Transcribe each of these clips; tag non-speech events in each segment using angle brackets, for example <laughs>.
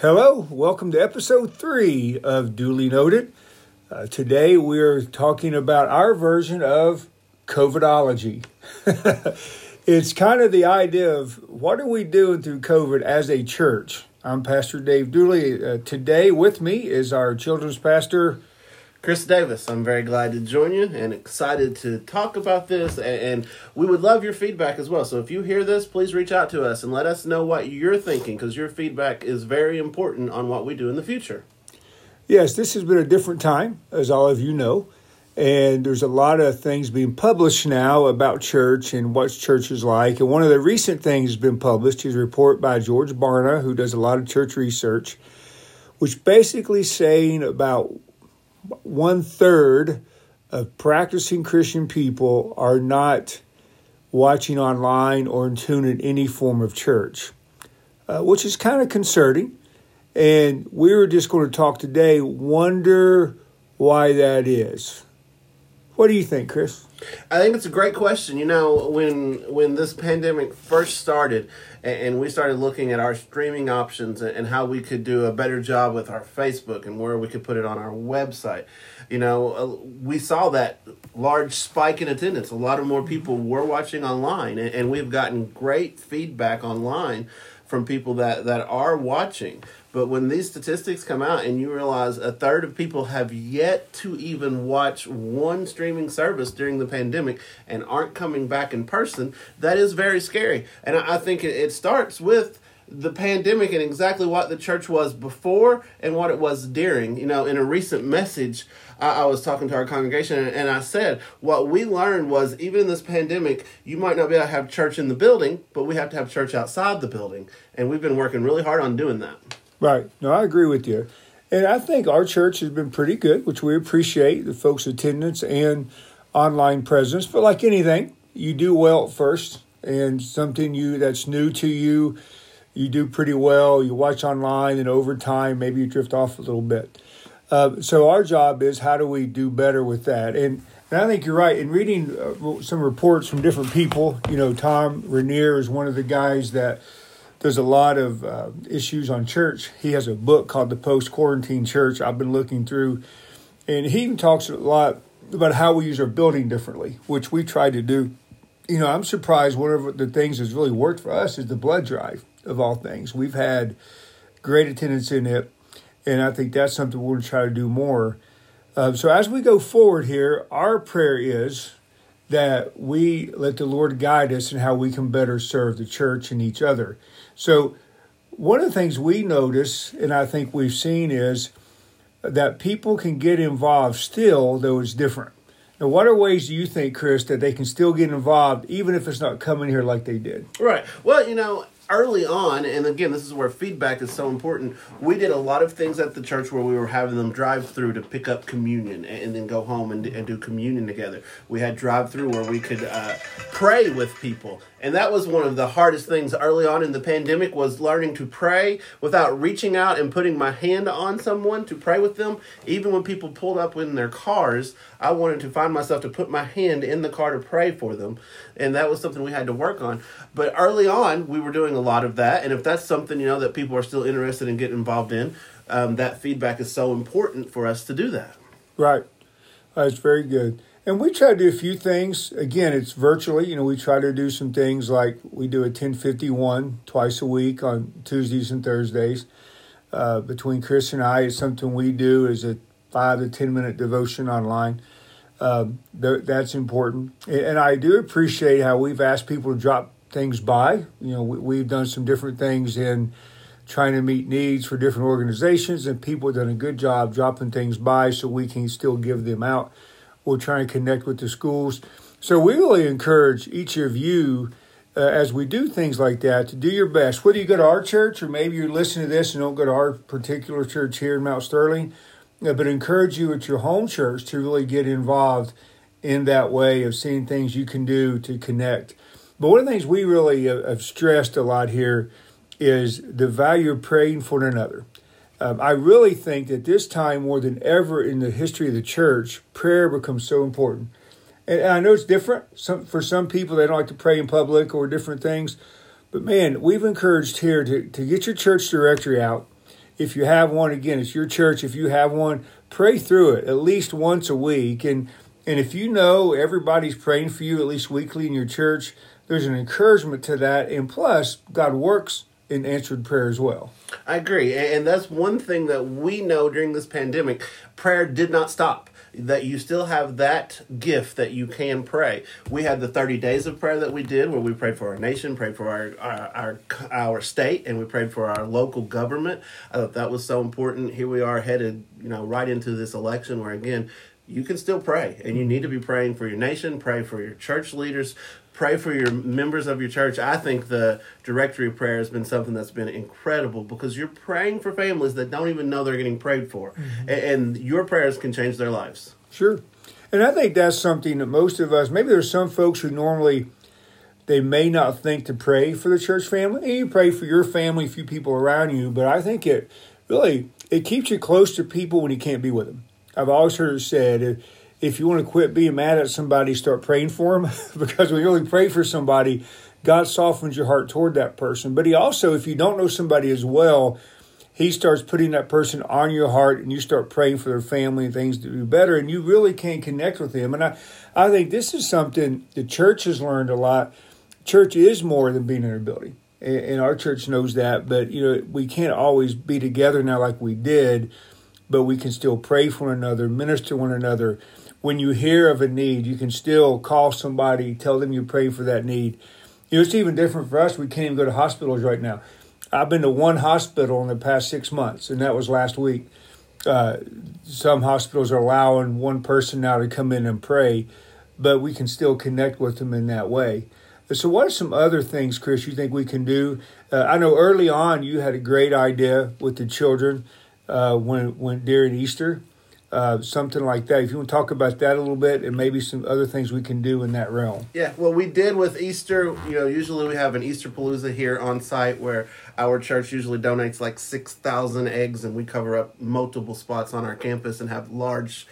Hello, welcome to episode three of Duly Noted. Uh, today we're talking about our version of COVIDology. <laughs> it's kind of the idea of what are we doing through COVID as a church. I'm Pastor Dave Dooley. Uh, today with me is our children's pastor, Chris Davis, I'm very glad to join you and excited to talk about this. And we would love your feedback as well. So if you hear this, please reach out to us and let us know what you're thinking because your feedback is very important on what we do in the future. Yes, this has been a different time, as all of you know. And there's a lot of things being published now about church and what church is like. And one of the recent things has been published is a report by George Barna, who does a lot of church research, which basically saying about one third of practicing Christian people are not watching online or in tune in any form of church, uh, which is kind of concerning. And we were just going to talk today, wonder why that is. What do you think, Chris? I think it's a great question. You know, when when this pandemic first started, and, we started looking at our streaming options and how we could do a better job with our Facebook and where we could put it on our website, you know, uh, we saw that large spike in attendance. A lot of more people were watching online, and we've gotten great feedback online from people that, that are watching. But when these statistics come out and you realize a third of people have yet to even watch one streaming service during the pandemic and aren't coming back in person, that is very scary. And I think it starts with the pandemic and exactly what the church was before and what it was during. You know, in a recent message, I, was talking to our congregation and I said, what we learned was even in this pandemic, you might not be able to have church in the building, but we have to have church outside the building. And we've been working really hard on doing that. Right. No, I agree with you. And I think our church has been pretty good, which we appreciate the folks' attendance and online presence. But like anything, you do well at first, and something you that's new to you you do pretty well. You watch online, and over time, maybe you drift off a little bit. Uh, so our job is how do we do better with that? And, and I think you're right. In reading uh, some reports from different people, you know, Tom Rainer is one of the guys that does a lot of uh, issues on church. He has a book called The Post Quarantine Church. I've been looking through, and he even talks a lot about how we use our building differently, which we try to do. You know, I'm surprised one of the things that's really worked for us is the blood drive of all things. We've had great attendance in it, and I think that's something we're going to try to do more. Uh, so as we go forward here, our prayer is that we let the Lord guide us in how we can better serve the church and each other. So one of the things we notice, and I think we've seen, is that people can get involved still, though it's different. Now, what are ways do you think, Chris, that they can still get involved even if it's not coming here like they did? Right. Well, you know, early on, and again, this is where feedback is so important. We did a lot of things at the church where we were having them drive through to pick up communion and, then go home and, and do communion together. We had drive through where we could uh, pray with people and that was one of the hardest things early on in the pandemic was learning to pray without reaching out and putting my hand on someone to pray with them. Even when people pulled up in their cars i wanted to find myself to put my hand in the car to pray for them. And that was something we had to work on. But early on we were doing a lot of that. And if that's something you know that people are still interested in getting involved in um, that feedback is so important for us to do that. Right. That's very good and we try to do a few things. Again, it's virtually. You know, we try to do some things like we do a 1051 twice a week on Tuesdays and Thursdays. Uh, between Chris and I, it's something we do is a five to 10 minute devotion online. Um, th- that's important. And I do appreciate how we've asked people to drop things by. You know, we, have done some different things in trying to meet needs for different organizations, and people have done a good job dropping things by so we can still give them out. We'll try and connect with the schools. So we really encourage each of you uh, as we do things like that to do your best. Whether you go to our church or maybe you're listening to this and don't go to our particular church here in Mount Sterling, uh, but encourage you at your home church to really get involved in that way of seeing things you can do to connect. But one of the things we really uh, have stressed a lot here is the value of praying for another. Um, I really think that this time, more than ever in the history of the church, prayer becomes so important. And, and I know it's different. Some, for some people, they don't like to pray in public or different things. But man, we've encouraged here to, to get your church directory out, if you have one, again, it's your church. If you have one, pray through it at least once a week. And and if you know everybody's praying for you at least weekly in your church, there's an encouragement to that. And plus, God works in answered prayer as well. I agree. And that's one thing that we know during this pandemic prayer did not stop that you still have that gift that you can pray. We had the 30 days of prayer that we did where we prayed for our nation, prayed for our our our, our state, and we prayed for our local government. I thought that was so important. Here we are headed, you know, right into this election where again, you can still pray and you need to be praying for your nation, pray for your church leaders, pray for your members of your church. I think the directory of prayer has been something that's been incredible because you're praying for families that don't even know they're getting prayed for, mm-hmm. and your prayers can change their lives. Sure, and I think that's something that most of us. Maybe there's some folks who normally they may not think to pray for the church family. And you pray for your family, a few people around you, but I think it really it keeps you close to people when you can't be with them. I've always heard it said if you want to quit being mad at somebody, start praying for them. <laughs> because when you really pray for somebody, God softens your heart toward that person. But He also, if you don't know somebody as well, He starts putting that person on your heart and you start praying for their family and things to do better. And you really can connect with them. And I, I think this is something the church has learned a lot. Church is more than being in a building. And our church knows that. But, you know, we can't always be together now like we did, but we can still pray for one another, minister one another when you hear of a need, you can still call somebody, tell them you pray for that need. It's even different for us. We can't even go to hospitals right now. I've been to one hospital in the past six months, and that was last week. Uh, some hospitals are allowing one person now to come in and pray, but we can still connect with them in that way. So, what are some other things, Chris, you think we can do? Uh, I know early on you had a great idea with the children uh, when, when during Easter uh, something like that. If you want to talk about that a little bit and maybe some other things we can do in that realm. Yeah, well, we did with Easter. You know, usually we have an Easter Palooza here on site where our church usually donates like 6,000 eggs and we cover up multiple spots on our campus and have large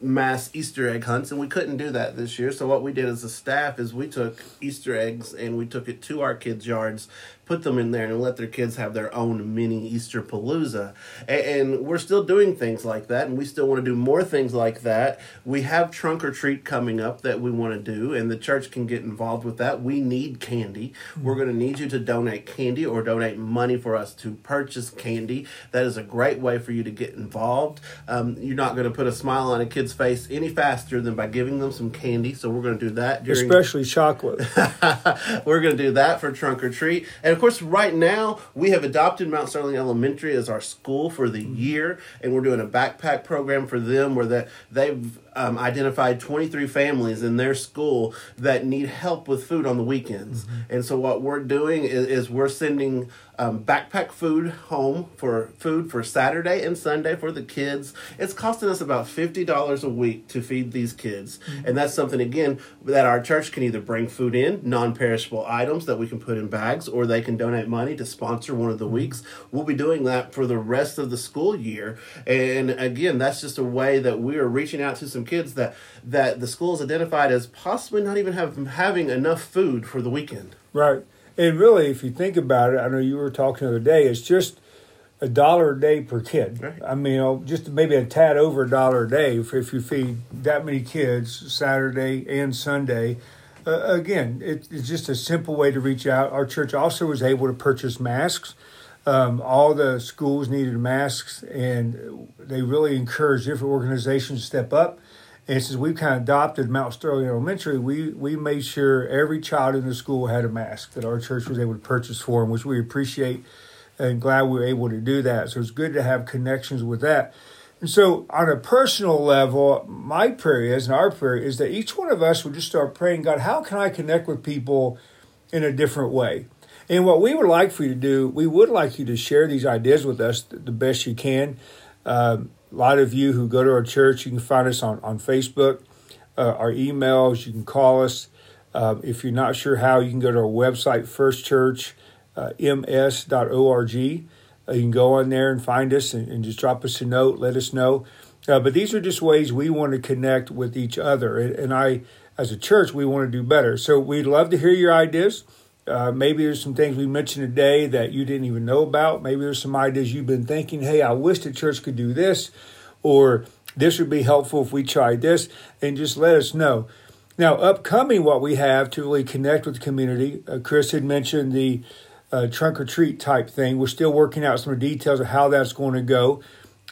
mass Easter egg hunts, and we couldn't do that this year. So what we did as a staff is we took Easter eggs and we took it to our kids' yards put them in there and let their kids have their own mini Easter palooza. And, we're still doing things like that, and we still want to do more things like that. We have trunk or treat coming up that we want to do, and the church can get involved with that. We need candy. We're going to need you to donate candy or donate money for us to purchase candy. That is a great way for you to get involved. Um, you're not going to put a smile on a kid's face any faster than by giving them some candy. So we're going to do that. During... Especially chocolate. <laughs> we're going to do that for trunk or treat. And of course, right now we have adopted Mount Sterling Elementary as our school for the mm-hmm. year, and we're doing a backpack program for them where that they've um, identified 23 families in their school that need help with food on the weekends. Mm-hmm. And so what we're doing is, is we're sending um, backpack food home for food for Saturday and Sunday for the kids. It's costing us about $50 a week to feed these kids. Mm-hmm. And that's something, again, that our church can either bring food in, non perishable items that we can put in bags, or they can donate money to sponsor one of the mm-hmm. weeks. We'll be doing that for the rest of the school year. And again, that's just a way that we are reaching out to some kids that that the schools identified as possibly not even have having enough food for the weekend. Right, and really, if you think about it, I know you were talking the other day. It's just a dollar a day per kid. Right. I mean, just maybe a tad over a dollar a day if, if you feed that many kids Saturday and Sunday. Uh, again, it, it's just a simple way to reach out. Our church also was able to purchase masks. Um, all the schools needed masks, and they really encouraged different organizations to step up and since we've kind of adopted Mount Sterling Elementary, we, we made sure every child in the school had a mask that our church was able to purchase for them, which we appreciate and glad we were able to do that. So it's good to have connections with that. And so, on a personal level, my prayer is, and our prayer is that each one of us would just start praying, God, how can I connect with people in a different way? And what we would like for you to do, we would like you to share these ideas with us the best you can. Um, a lot of you who go to our church, you can find us on, on Facebook, uh, our emails, you can call us. Uh, if you're not sure how, you can go to our website, firstchurchms.org. Uh, you can go on there and find us and, and just drop us a note, let us know. Uh, but these are just ways we want to connect with each other. And, and I, as a church, we want to do better. So we'd love to hear your ideas. Uh, maybe there's some things we mentioned today that you didn't even know about. Maybe there's some ideas you've been thinking, hey, I wish the church could do this, or this would be helpful if we tried this, and just let us know. Now, upcoming, what we have to really connect with the community, uh, Chris had mentioned the uh, trunk or treat type thing. We're still working out some details of how that's going to go,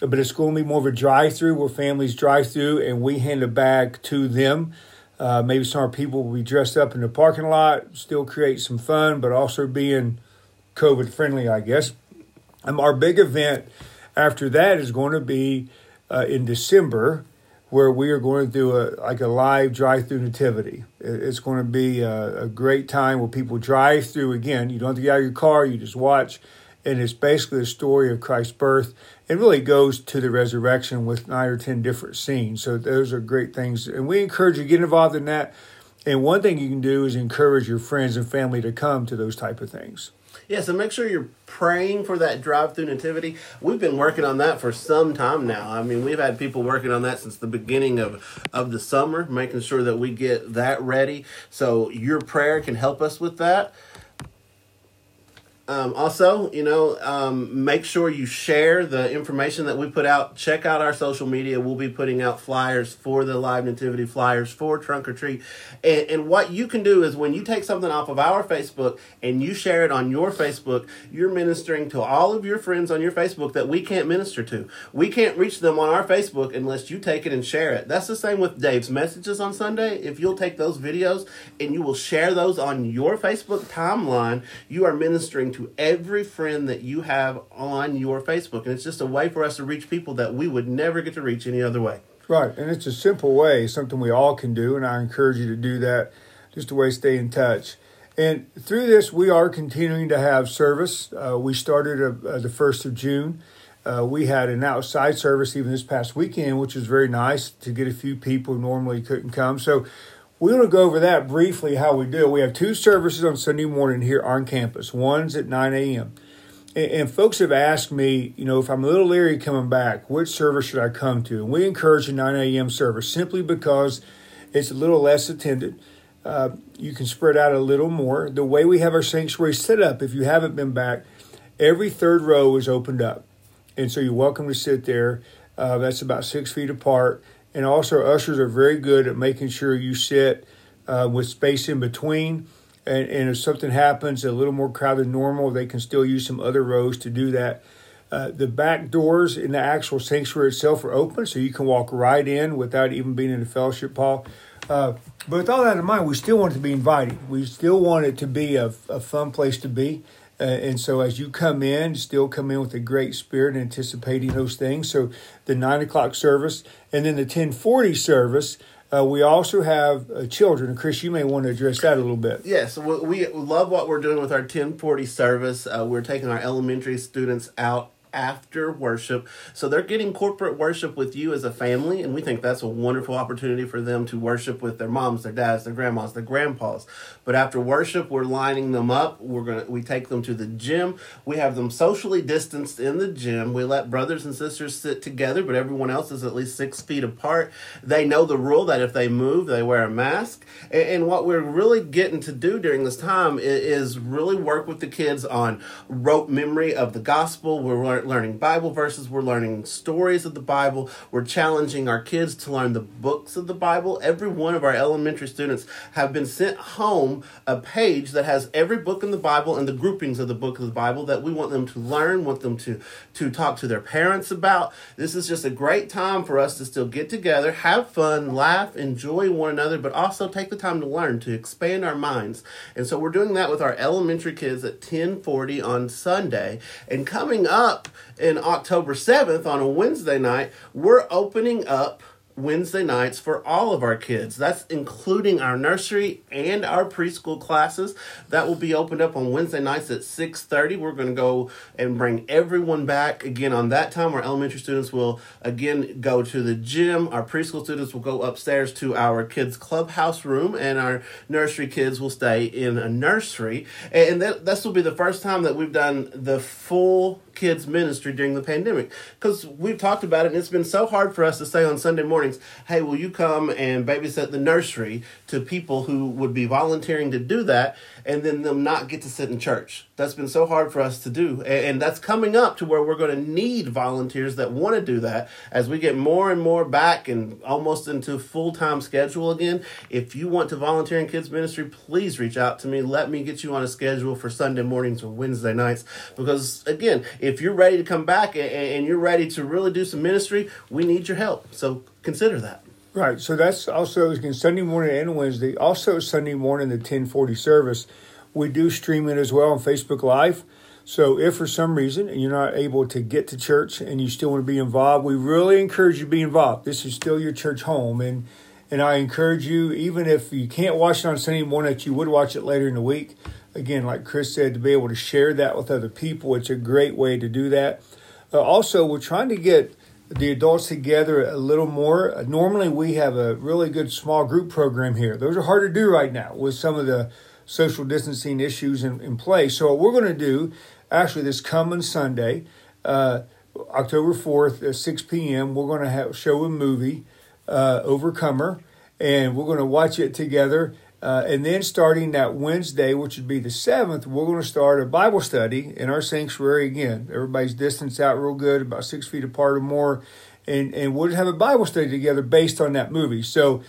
but it's going to be more of a drive through where families drive through and we hand a bag to them. Uh, maybe some of our people will be dressed up in the parking lot, still create some fun, but also being COVID friendly, I guess. Um, our big event after that is going to be uh, in December where we are going to do a like a live drive-through nativity. It's going to be a, a, great time where people drive through. Again, you don't have to get out of your car; you just watch, and it's basically the story of Christ's birth. It really goes to the resurrection with nine or ten different scenes. So those are great things, and we encourage you to get involved in that. And one thing you can do is encourage your friends and family to come to those type of things. Yeah, so make sure you're praying for that drive through nativity. We've been working on that for some time now. I mean, we've had people working on that since the beginning of, of the summer, making sure that we get that ready. So your prayer can help us with that. Um, also, you know, um, make sure you share the information that we put out. Check out our social media. We'll be putting out flyers for the live nativity, flyers for trunk or treat. And, and what you can do is when you take something off of our Facebook and you share it on your Facebook, you're ministering to all of your friends on your Facebook that we can't minister to. We can't reach them on our Facebook unless you take it and share it. That's the same with Dave's messages on Sunday. If you'll take those videos and you will share those on your Facebook timeline, you are ministering to every friend that you have on your Facebook. And it's just a way for us to reach people that we would never get to reach any other way. Right. And it's a simple way, something we all can do. And I encourage you to do that, just a way to stay in touch. And through this, we are continuing to have service. Uh, we started uh, the 1st of June. Uh, we had an outside service even this past weekend, which was very nice to get a few people who normally couldn't come. So we want to go over that briefly how we do. It. We have two services on Sunday morning here on campus. One's at 9 a.m. And, and folks have asked me, you know, if I'm a little leery coming back, which service should I come to? And we encourage the 9 a.m. service simply because it's a little less attended. Uh, you can spread out a little more. The way we have our sanctuary set up, if you haven't been back, every third row is opened up. And so you're welcome to sit there. Uh, that's about six feet apart. And also, ushers are very good at making sure you sit uh, with space in between. And, and, if something happens a little more crowded than normal, they can still use some other rows to do that. Uh, the back doors in the actual sanctuary itself are open, so you can walk right in without even being in the fellowship hall. Uh, but with all that in mind, we still want it to be inviting. We still want it to be a, a fun place to be. Uh, and so as you come in, still come in with a great spirit, anticipating those things. So the nine o'clock service, and then the ten forty service. Uh, we also have uh, children. Chris, you may want to address that a little bit. Yes, we, we love what we're doing with our 1040 service. Uh, we're taking our elementary students out after worship. So they're getting corporate worship with you as a family, and we think that's a wonderful opportunity for them to worship with their moms, their dads, their grandmas, their grandpas. But after worship, we're lining them up. We're gonna we take them to the gym. We have them socially distanced in the gym. We let brothers and sisters sit together, but everyone else is at least six feet apart. They know the rule that if they move, they wear a mask. And, and what we're really getting to do during this time is, really work with the kids on rote memory of the gospel. We're learning Bible verses. We're learning stories of the Bible. We're challenging our kids to learn the books of the Bible. Every one of our elementary students have been sent home a page that has every book in the Bible and the groupings of the book of the Bible that we want them to learn, want them to, to talk to their parents about. This is just a great time for us to still get together, have fun, laugh, enjoy one another, but also take the time to learn, to expand our minds. And so we're doing that with our elementary kids at 1040 on Sunday. And coming up in October 7th on a Wednesday night, we're opening up Wednesday nights for all of our kids. That's including our nursery and our preschool classes. That will be opened up on Wednesday nights at 6:30. We're going to go and bring everyone back again on that time. Our elementary students will again go to the gym. Our preschool students will go upstairs to our kids clubhouse room and our nursery kids will stay in a nursery. And that this will be the first time that we've done the full kids ministry during the pandemic because we've talked about it and it's been so hard for us to stay on Sunday morning mornings, hey, will you come and babysit the nursery to people who would be volunteering to do that and then them not get to sit in church? That's been so hard for us to do. And that's coming up to where we're going to need volunteers that want to do that as we get more and more back and almost into full time schedule again. If you want to volunteer in kids ministry, please reach out to me. Let me get you on a schedule for Sunday mornings or Wednesday nights. Because again, if you're ready to come back and you're ready to really do some ministry, we need your help. So consider that. Right. So that's also again Sunday morning and Wednesday. Also Sunday morning the ten forty service. We do stream it as well on Facebook Live. So if for some reason you're not able to get to church and you still want to be involved, we really encourage you to be involved. This is still your church home and and I encourage you, even if you can't watch it on Sunday morning, that you would watch it later in the week. Again, like Chris said, to be able to share that with other people, it's a great way to do that. Uh, also, we're trying to get the adults together a little more. Normally, we have a really good small group program here. Those are hard to do right now with some of the social distancing issues in, in place. So, what we're going to do actually this coming Sunday, uh, October 4th at 6 p.m., we're going to have show a movie, uh, Overcomer, and we're going to watch it together. Uh, and then starting that Wednesday, which would be the 7th, we're going to start a Bible study in our sanctuary again. Everybody's distanced out real good, about six feet apart or more. And, and we'll have a Bible study together based on that movie. So,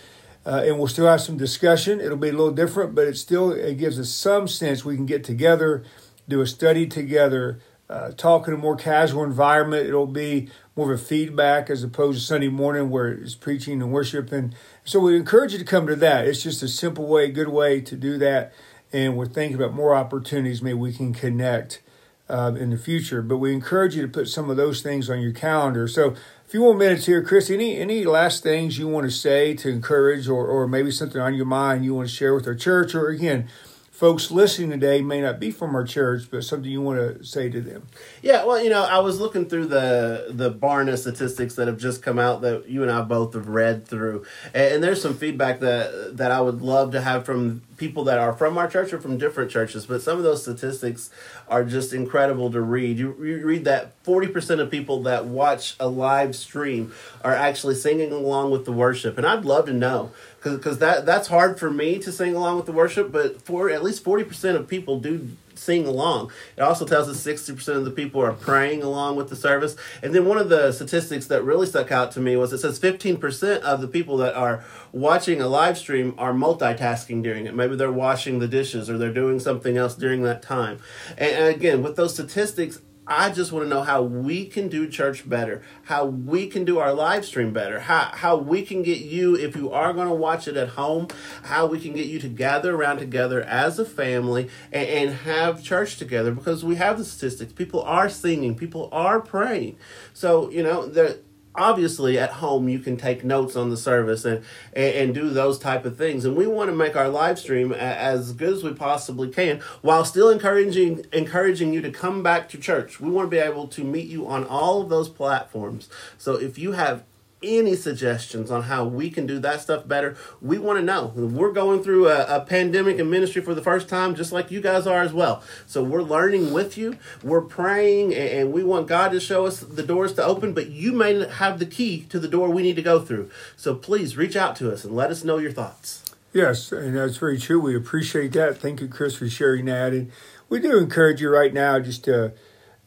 uh, and we'll still have some discussion. It'll be a little different, but it still it gives us some sense we can get together, do a study together, uh, talk in a more casual environment. It'll be more of a feedback as opposed to Sunday morning where it's preaching and worship. And so we encourage you to come to that. It's just a simple way, good way to do that. And we're thinking about more opportunities maybe we can connect uh, in the future. But we encourage you to put some of those things on your calendar. So a few more minutes here, Chris. Any any last things you want to say to encourage, or or maybe something on your mind you want to share with our church, or again, folks listening today may not be from our church, but something you want to say to them. Yeah, well, you know, I was looking through the the Barna statistics that have just come out that you and I both have read through, and, there's some feedback that that I would love to have from people that are from our church or from different churches. But some of those statistics are just incredible to read. You, you read that forty percent of people that watch a live stream are actually singing along with the worship, and I'd love to know because that that's hard for me to sing along with the worship, but for at least forty percent of people do sing along. It also tells us sixty percent of the people are praying along with the service. And then one of the statistics that really stuck out to me was it says fifteen percent of the people that are watching a live stream are multitasking during it. Maybe they're washing the dishes or they're doing something else during that time. And again, with those statistics, I just want to know how we can do church better, how we can do our live stream better, how, how we can get you, if you are going to watch it at home, how we can get you to gather around together as a family and, and have church together because we have the statistics. People are singing, people are praying. So, you know, there, obviously at home you can take notes on the service and, and, and do those type of things. And we want to make our live stream as good as we possibly can while still encouraging encouraging you to come back to church. We want to be able to meet you on all of those platforms. So if you have any suggestions on how we can do that stuff better, we want to know. We're going through a, a, pandemic in ministry for the first time, just like you guys are as well. So we're learning with you. We're praying, and, and we want God to show us the doors to open, but you may have the key to the door we need to go through. So please reach out to us and let us know your thoughts. Yes, and that's very true. We appreciate that. Thank you, Chris, for sharing that. And we do encourage you right now just to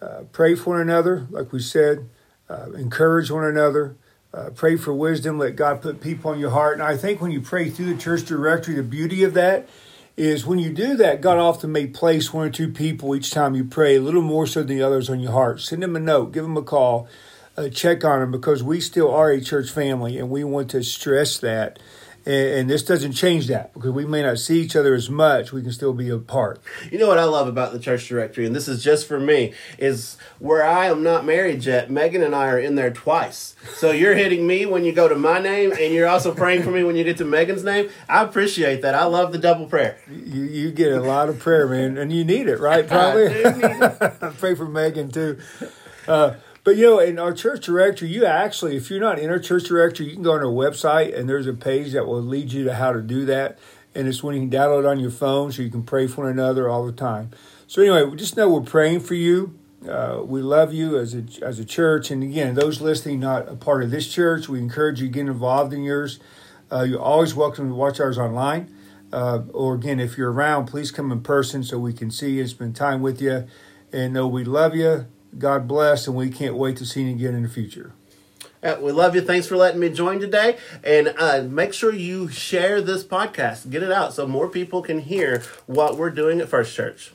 uh, pray for one another, like we said, uh, encourage one another. Uh, pray for wisdom. Let God put people on your heart. And I think when you pray through the church directory, the beauty of that is when you do that, God often may place one or two people each time you pray, a little more so than the others on your heart. Send them a note, give them a call, uh, check on them because we still are a church family and we want to stress that and, this doesn't change that because we may not see each other as much. We can still be apart. You know what I love about the church directory, and this is just for me, is where I am not married yet. Megan and I are in there twice. So you're hitting me when you go to my name, and you're also praying for me when you get to Megan's name. I appreciate that. I love the double prayer. You you get a lot of prayer, man, and you need it, right? <laughs> Probably. I <laughs> pray for Megan too. Uh, but you know, in our church directory, you actually, if you're not in our church directory, you can go on our website and there's a page that will lead you to how to do that. And it's when you can download on your phone so you can pray for one another all the time. So anyway, we just know we're praying for you. Uh, we love you as a as a church, and again, those listening not a part of this church, we encourage you to get involved in yours. Uh, you're always welcome to watch ours online, uh, or again, if you're around, please come in person so we can see you and spend time with you. And know we love you. God bless, and we can't wait to see you again in the future. Uh, we love you. Thanks for letting me join today. And uh, make sure you share this podcast, get it out so more people can hear what we're doing at First Church.